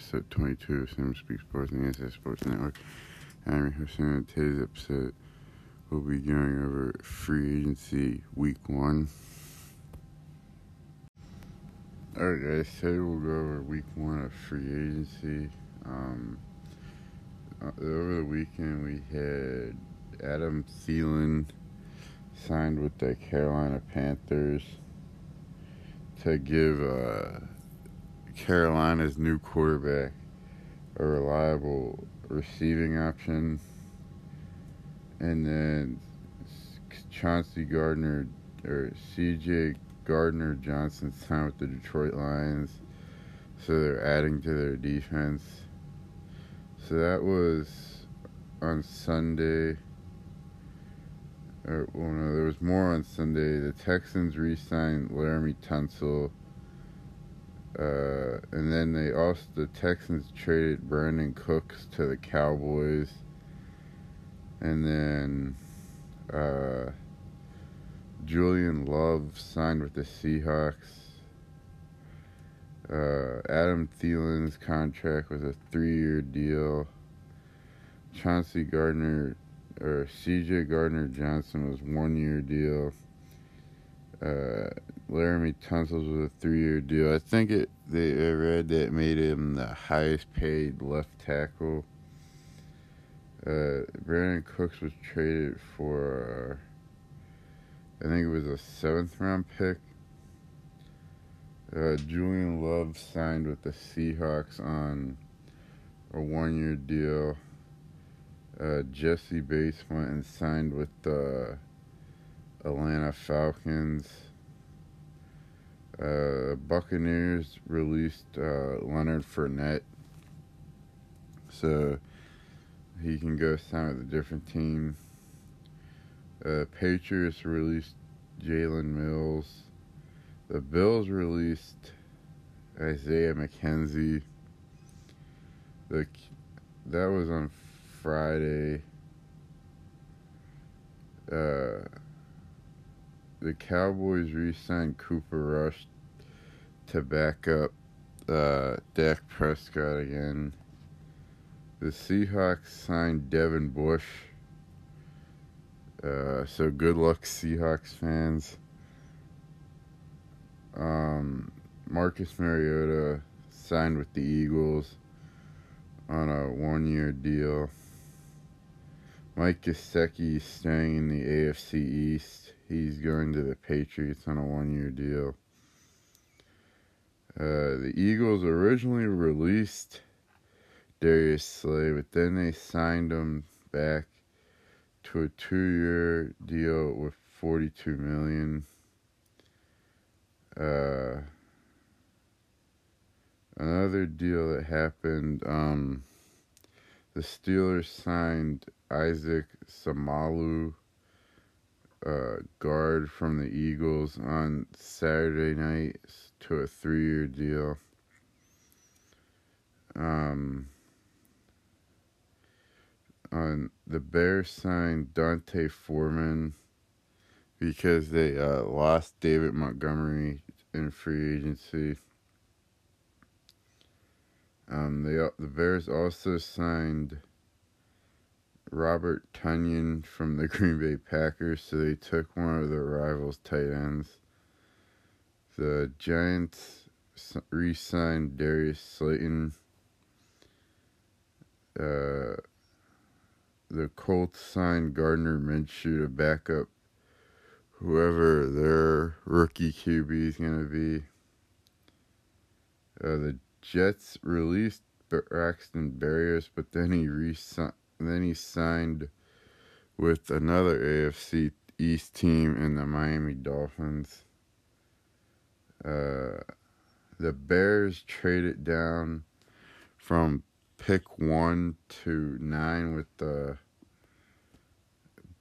episode 22 of Sam Speak Sports and the Sports Network. I'm your host, and today's episode we'll be going over free agency week one. Alright, guys, today we'll go over week one of free agency. Um, uh, over the weekend, we had Adam Thielen signed with the Carolina Panthers to give. Uh, Carolina's new quarterback a reliable receiving option. And then Chauncey Gardner or CJ Gardner Johnson's time with the Detroit Lions. So they're adding to their defense. So that was on Sunday. Or, well, no, there was more on Sunday. The Texans re signed Laremy Tunsil uh, and then they also the Texans traded Brandin Cooks to the Cowboys, and then uh, Julian Love signed with the Seahawks. Uh, Adam Thielen's contract was a three-year deal. Chauncey Gardner or C.J. Gardner Johnson was one-year deal. Laremy Tunsil's was a three-year deal. I think it. They I read that made him the highest-paid left tackle. Uh, Brandin Cooks was traded for. Uh, I think it was a seventh-round pick. Uh, Julian Love signed with the Seahawks on a one-year deal. Uh, Jessie Bates went and signed with the Atlanta Falcons. Uh, Buccaneers released uh, Leonard Fournette, so he can go sign with a different team. Uh, Patriots released Jalen Mills. The Bills released Isaiah McKenzie. The that was on Friday. Uh, the Cowboys re-signed Cooper Rush to back up uh, Dak Prescott again. The Seahawks signed Devin Bush. Uh, so good luck, Seahawks fans. Um, Marcus Mariota signed with the Eagles on a one-year deal. Mike Gesicki staying in the AFC East. He's going to the Patriots on a one-year deal. Uh, the Eagles originally released Darius Slay, but then they signed him back to a two-year deal with forty-two million. Uh, another deal that happened. Um, the Steelers signed Isaac Seumalo, uh, guard from the Eagles, on Saturday night to a three-year deal. Um, on the Bears signed D'Onta Foreman because they uh, lost David Montgomery in free agency. Um, they the Bears also signed Robert Tonyan from the Green Bay Packers, so they took one of their rivals' tight ends. The Giants re-signed Darius Slayton. Uh, the Colts signed Gardner Minshew to back up whoever their rookie QB is going to be. Uh, the Jets released Braxton Berrios, but then he re then he signed with another AFC East team in the Miami Dolphins. Uh, the Bears traded down from pick one to nine with the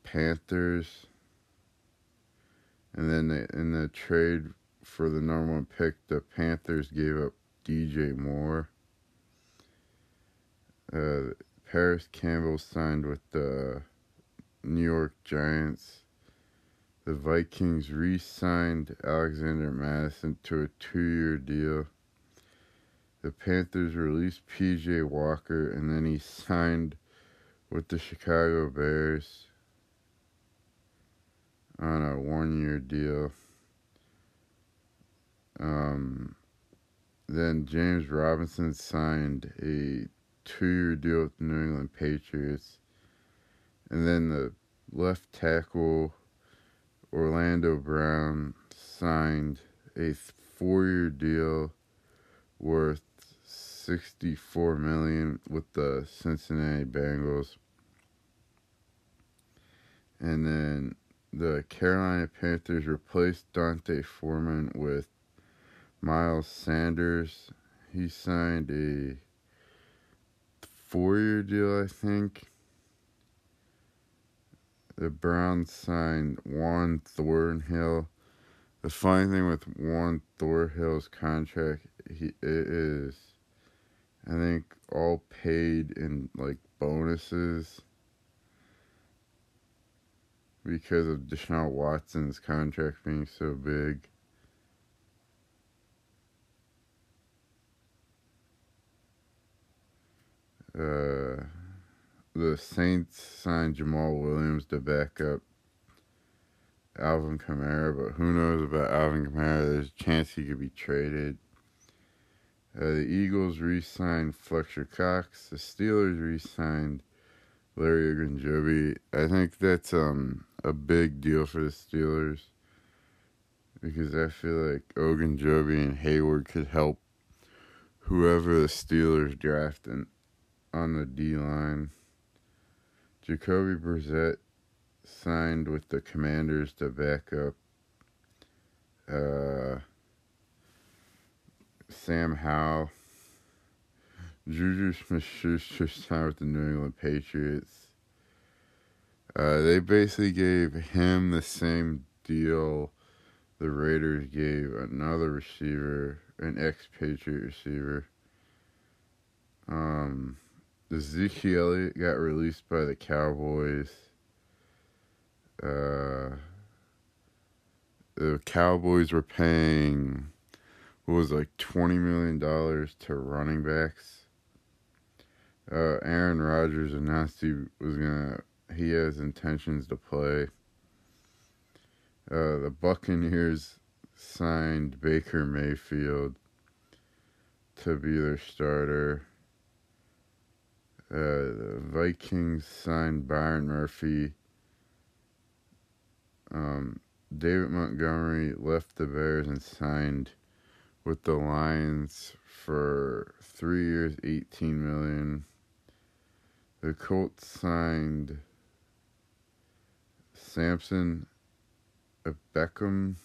Panthers. And then in the trade for the number one pick, the Panthers gave up DJ Moore. Uh, Parris Campbell signed with the New York Giants. The Vikings re signed Alexander Mattison to a two year deal. the Panthers released PJ Walker, and then he signed with the Chicago Bears on a one year deal. Um, then James Robinson signed a two year deal with the New England Patriots. And then the left tackle Orlando Brown signed a four year deal worth 64 million with the Cincinnati Bengals. And then the Carolina Panthers replaced D'Onta Foreman with Miles Sanders. He signed a four year deal, I think. The Browns signed Juan Thornhill. The funny thing with Juan Thornhill's contract, he it is, I think, all paid in like bonuses because of Deshaun Watson's contract being so big. Uh, the Saints signed Jamaal Williams to back up Alvin Kamara, but who knows about Alvin Kamara? There's a chance he could be traded. Uh, the Eagles re-signed Fletcher Cox. The Steelers re-signed Larry Ogunjobi. I think that's um a big deal for the Steelers because I feel like Ogunjobi and Hayward could help whoever the Steelers draft in, on the D line. Jacoby Brissett signed with the Commanders to back up uh, Sam Howell. Juju Smith-Schuster signed with the New England Patriots. Uh, they basically gave him the same deal the Raiders gave another receiver, an ex-Patriot receiver. Um, Ezekiel Elliott got released by the Cowboys. Uh, the Cowboys were paying what was like twenty million dollars to running backs. Uh, Aaron Rodgers announced he was gonna he has intentions to play. Uh, the Buccaneers signed Baker Mayfield to be their starter. Uh, the Vikings signed Byron Murphy. Um, David Montgomery left the Bears and signed with the Lions for three years, eighteen million. The Colts signed Samson Ebukam.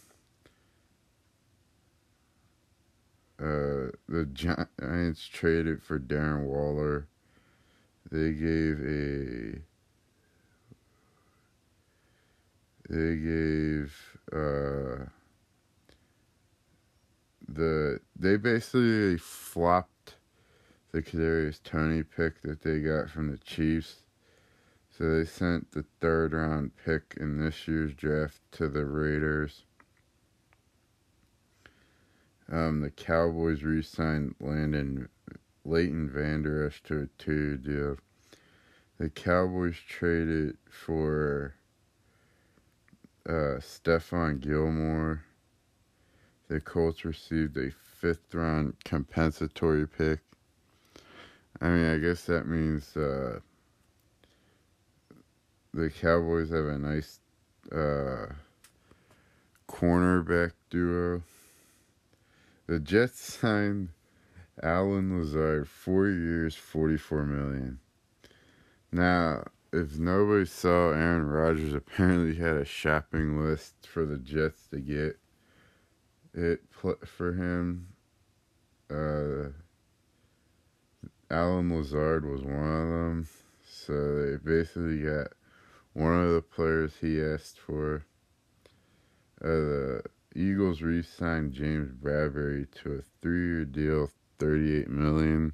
Uh, the Giants traded for Darren Waller. They gave a they gave uh, the they basically flopped the Kadarius Toney pick that they got from the Chiefs. So they sent the third round pick in this year's draft to the Raiders. Um, the Cowboys re-signed Landon Leighton Vander Esch to a two-year deal. The Cowboys traded for uh, Stephon Gilmore. The Colts received a fifth round compensatory pick. I mean, I guess that means uh, the Cowboys have a nice uh, cornerback duo. The Jets signed Allen Lazard four years, forty-four million. Now, if nobody saw Aaron Rodgers, apparently had a shopping list for the Jets to get it for him. Uh, Allen Lazard was one of them. So they basically got one of the players he asked for. Uh, the Eagles re-signed James Bradberry to a three-year deal, thirty-eight million.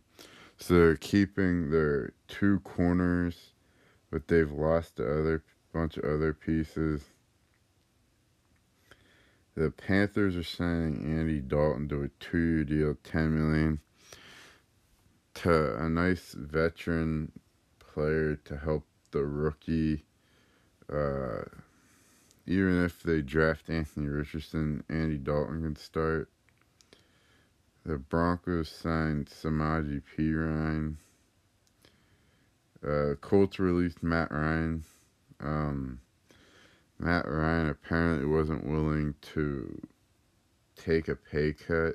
So they're keeping their two corners but they've lost a other bunch of other pieces. The Panthers are signing Andy Dalton to a two-year deal, ten million. to a nice veteran player to help the rookie. Uh, even if they draft Anthony Richardson, Andy Dalton can start. The Broncos signed Samaje Perine. Uh, Colts released Matt Ryan. Um, Matt Ryan apparently wasn't willing to take a pay cut.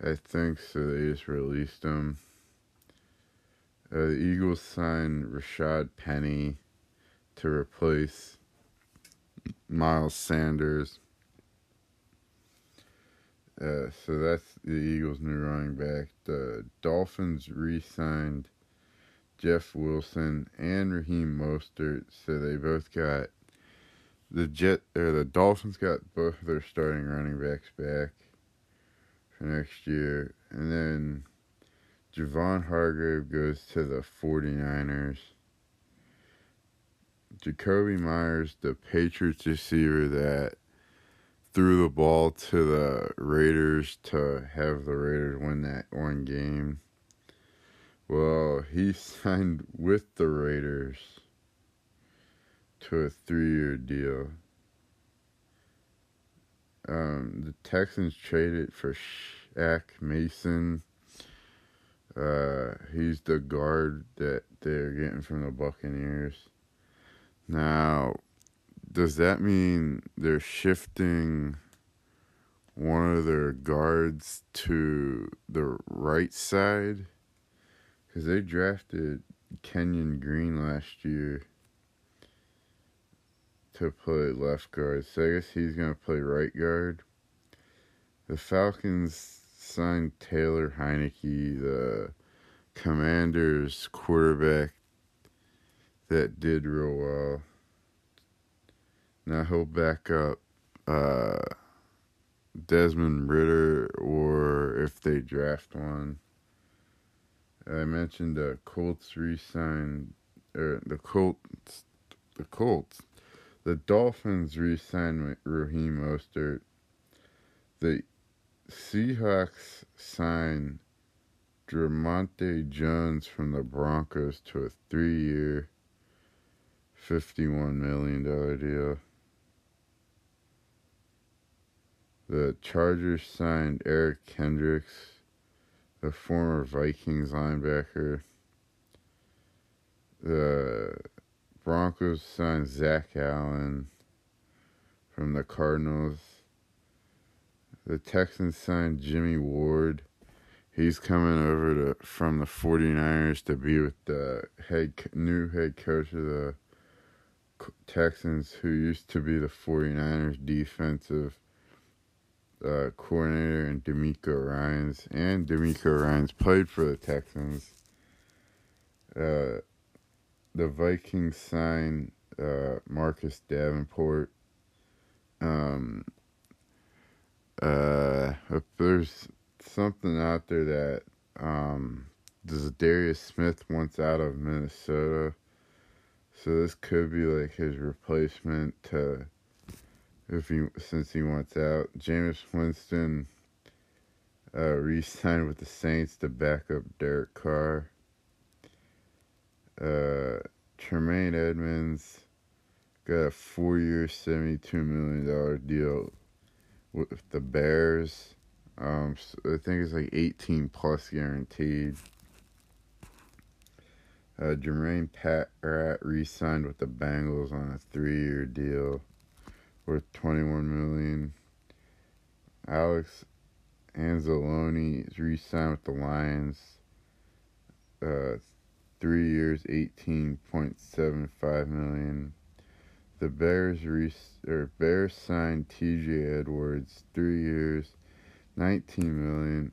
I think so. They just released him. Uh, the Eagles signed Rashaad Penny to replace Miles Sanders. Uh, so that's the Eagles' new running back. The Dolphins re-signed Jeff Wilson and Raheem Mostert, so they both got the Jet or the Dolphins got both their starting running backs back for next year, and then Javon Hargrave goes to the 49ers. Jakobi Meyers, the Patriots receiver that threw the ball to the Raiders to have the Raiders win that one game. Well, he signed with the Raiders to a three year deal. Um, the Texans traded for Shaq Mason. Uh, he's the guard that they're getting from the Buccaneers. Now, does that mean they're shifting one of their guards to the right side? Because they drafted Kenyon Green last year to play left guard. So I guess he's going to play right guard. The Falcons signed Taylor Heinicke, the Commanders quarterback that did real well. Now he'll back up uh, Desmond Ridder, or if they draft one. I mentioned the Colts re-signed or the Colts the Colts the Dolphins re-signed Raheem Mostert. The Seahawks signed Dre'Mont Jones from the Broncos to a three-year, $51 million deal. The Chargers signed Eric Kendricks, the former Vikings linebacker. The Broncos signed Zach Allen from the Cardinals. The Texans signed Jimmy Ward. He's coming over to from the 49ers to be with the head new head coach of the Texans who used to be the 49ers defensive uh, coordinator and DeMeco Ryans and DeMeco Ryans played for the Texans. Uh, the Vikings signed uh, Marcus Davenport. Um, uh, if there's something out there that um, Darius Smith wants out of Minnesota, so this could be like his replacement to if he since he wants out. Jameis Winston uh, re-signed with the Saints to back up Derek Carr uh, Tremaine Edmunds got a four year, $72 million deal with the Bears. Um, so I think it's like 18 plus guaranteed. Uh, Jermaine Pat Rat re signed with the Bengals on a three year deal worth 21 million. Alex Anzalone is re signed with the Lions. Uh, three years, eighteen point seven five million. The Bears re- or Bears signed T.J. Edwards, three years, nineteen million.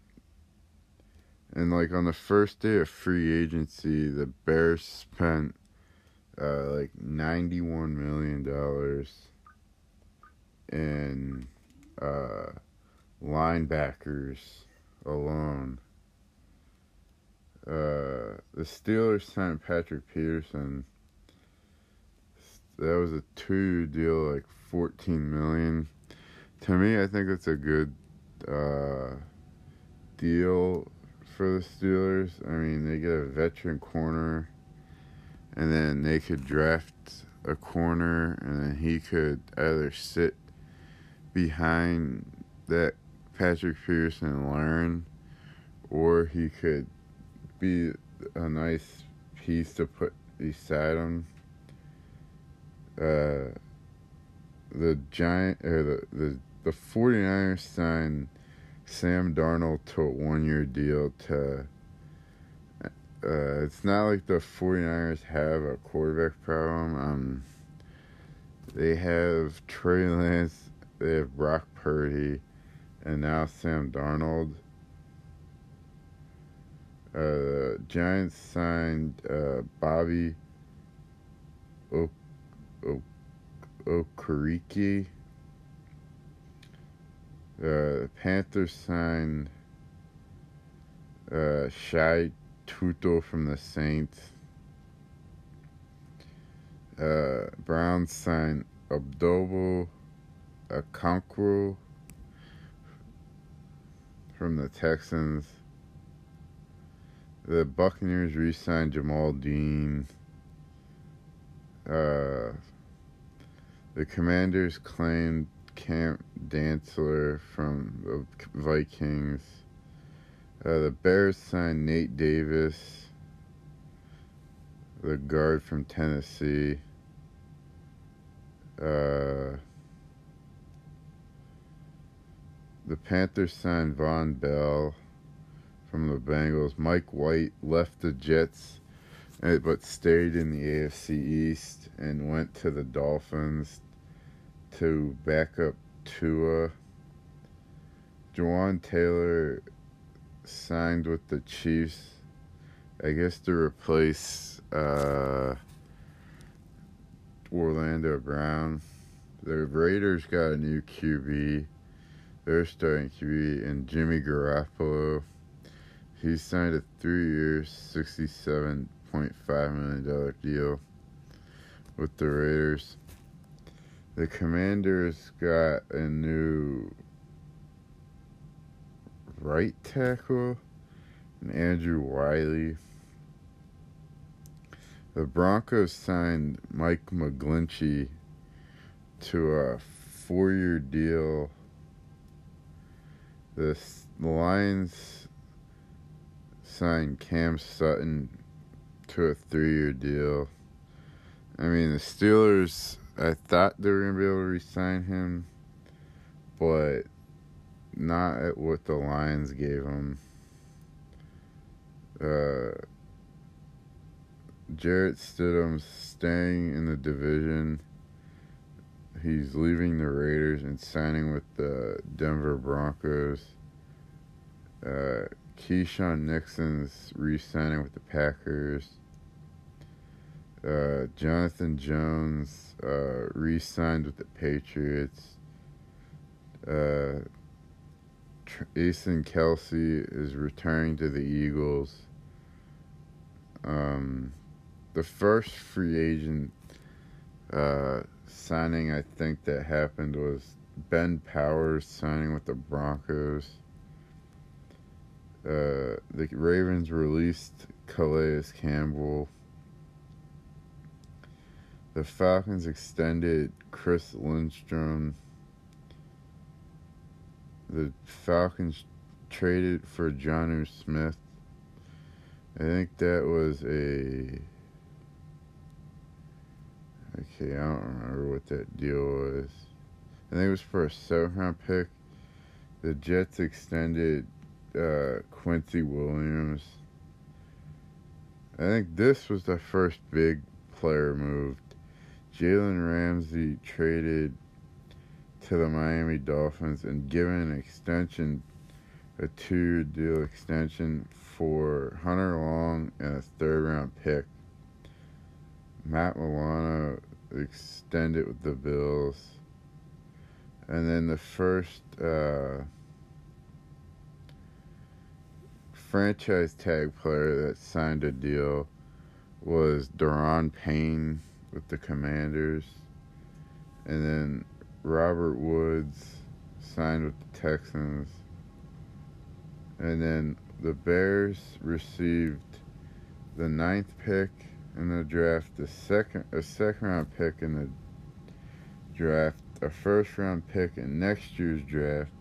And like on the first day of free agency, the Bears spent uh, like ninety-one million dollars in uh, linebackers alone. Uh, the Steelers signed Patrick Peterson. That was a two deal, like fourteen million. To me, I think it's a good uh, deal for the Steelers. I mean, they get a veteran corner, and then they could draft a corner, and then he could either sit behind that Patrick Peterson and learn, or he could be a nice piece to put beside him. Uh, the giant or the the the 49ers signed Sam Darnold to a one year deal to uh, it's not like the 49ers have a quarterback problem. Um, they have Trey Lance, they have Brock Purdy, and now Sam Darnold. Uh, Giants signed uh, Bobby o- o- Okereke. Uh, Panthers signed uh, Shy Tuttle from the Saints. Uh, Browns signed Abdobo Okoronkwo from the Texans. The Buccaneers re-signed Jamel Dean. Uh, the Commanders claimed Cam Dantzler from the Vikings. Uh, the Bears signed Nate Davis, the guard from Tennessee. Uh, the Panthers signed Vonn Bell from the Bengals. Mike White left the Jets, eh, but stayed in the AFC East and went to the Dolphins to back up Tua. Jawaan Taylor signed with the Chiefs, I guess to replace uh, Orlando Brown. The Raiders got a new QB. They're starting QB and Jimmy Garoppolo. He signed a three-year, sixty-seven point five million dollar deal with the Raiders. The Commanders got a new right tackle, and Andrew Wylie. The Broncos signed Mike McGlinchey to a four year deal. The Lions signed Cam Sutton to a three year deal. I mean, the Steelers, I thought they were going to be able to re sign him, but not at what the Lions gave him. Uh, Jarrett Stidham's staying in the division. He's leaving the Raiders and signing with the Denver Broncos. Uh, Keisean Nixon's re-signing with the Packers. Uh, Jonathan Jones uh, re-signed with the Patriots. Uh, Jason Kelce is returning to the Eagles. Um, the first free agent uh, signing I think that happened was Ben Powers signing with the Broncos. Uh, the Ravens released Calais Campbell. The Falcons extended Chris Lindstrom. The Falcons traded for Jonnu Smith. I think that was a. Okay, I don't remember what that deal was. I think it was for a seventh round pick. The Jets extended uh, Quincy Williams. I think this was the first big player moved. Jalen Ramsey traded to the Miami Dolphins and given an extension, a two deal extension for Hunter Long and a third round pick. Matt Milano extended with the Bills. And then the first uh, franchise tag player that signed a deal was Daron Payne with the Commanders. And then Robert Woods signed with the Texans. And then the Bears received the ninth pick in the draft, the second a second round pick in the draft, a first round pick in next year's draft,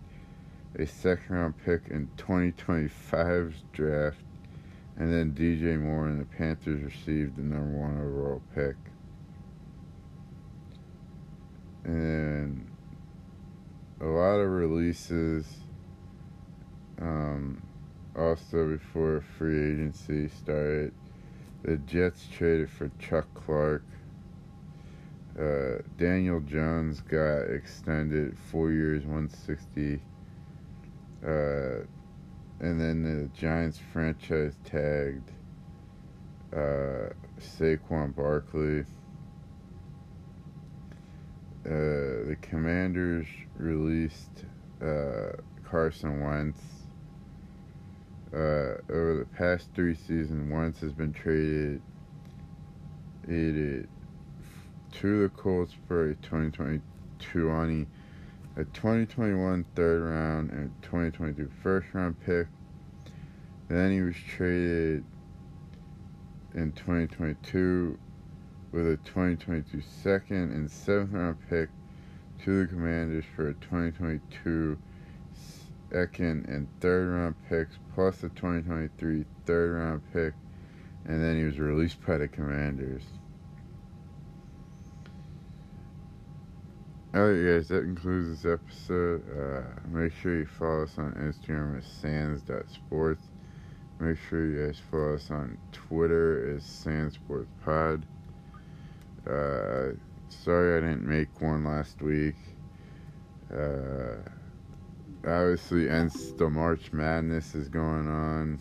a second round pick in 2025's draft, and then DJ Moore and the Panthers received the number one overall pick. And a lot of releases. Um, also, before free agency started, the Jets traded for Chuck Clark. Uh, Daniel Jones got extended four years, 160. Uh, and then the Giants franchise tagged uh, Saquon Barkley. Uh, the Commanders released uh, Carson Wentz. Uh, over the past three seasons, Wentz has been traded it, to the Colts for a 2022 on a 2021 third round and 2022 first round pick. Then he was traded in 2022 with a 2022 second and seventh round pick to the Commanders for a 2022 second and third round picks plus the 2023 third round pick, and then he was released by the Commanders. Alright, guys, that concludes this episode. Uh, make sure you follow us on Instagram at sands.sports. Make sure you guys follow us on Twitter as sandsportspod. Uh, sorry I didn't make one last week. Uh, obviously, ends the March Madness is going on.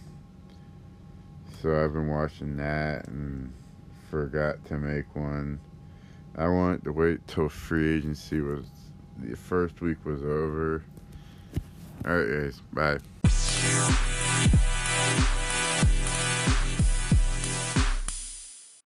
So I've been watching that and forgot to make one. I wanted to wait till free agency was the first week was over. Alright guys, bye.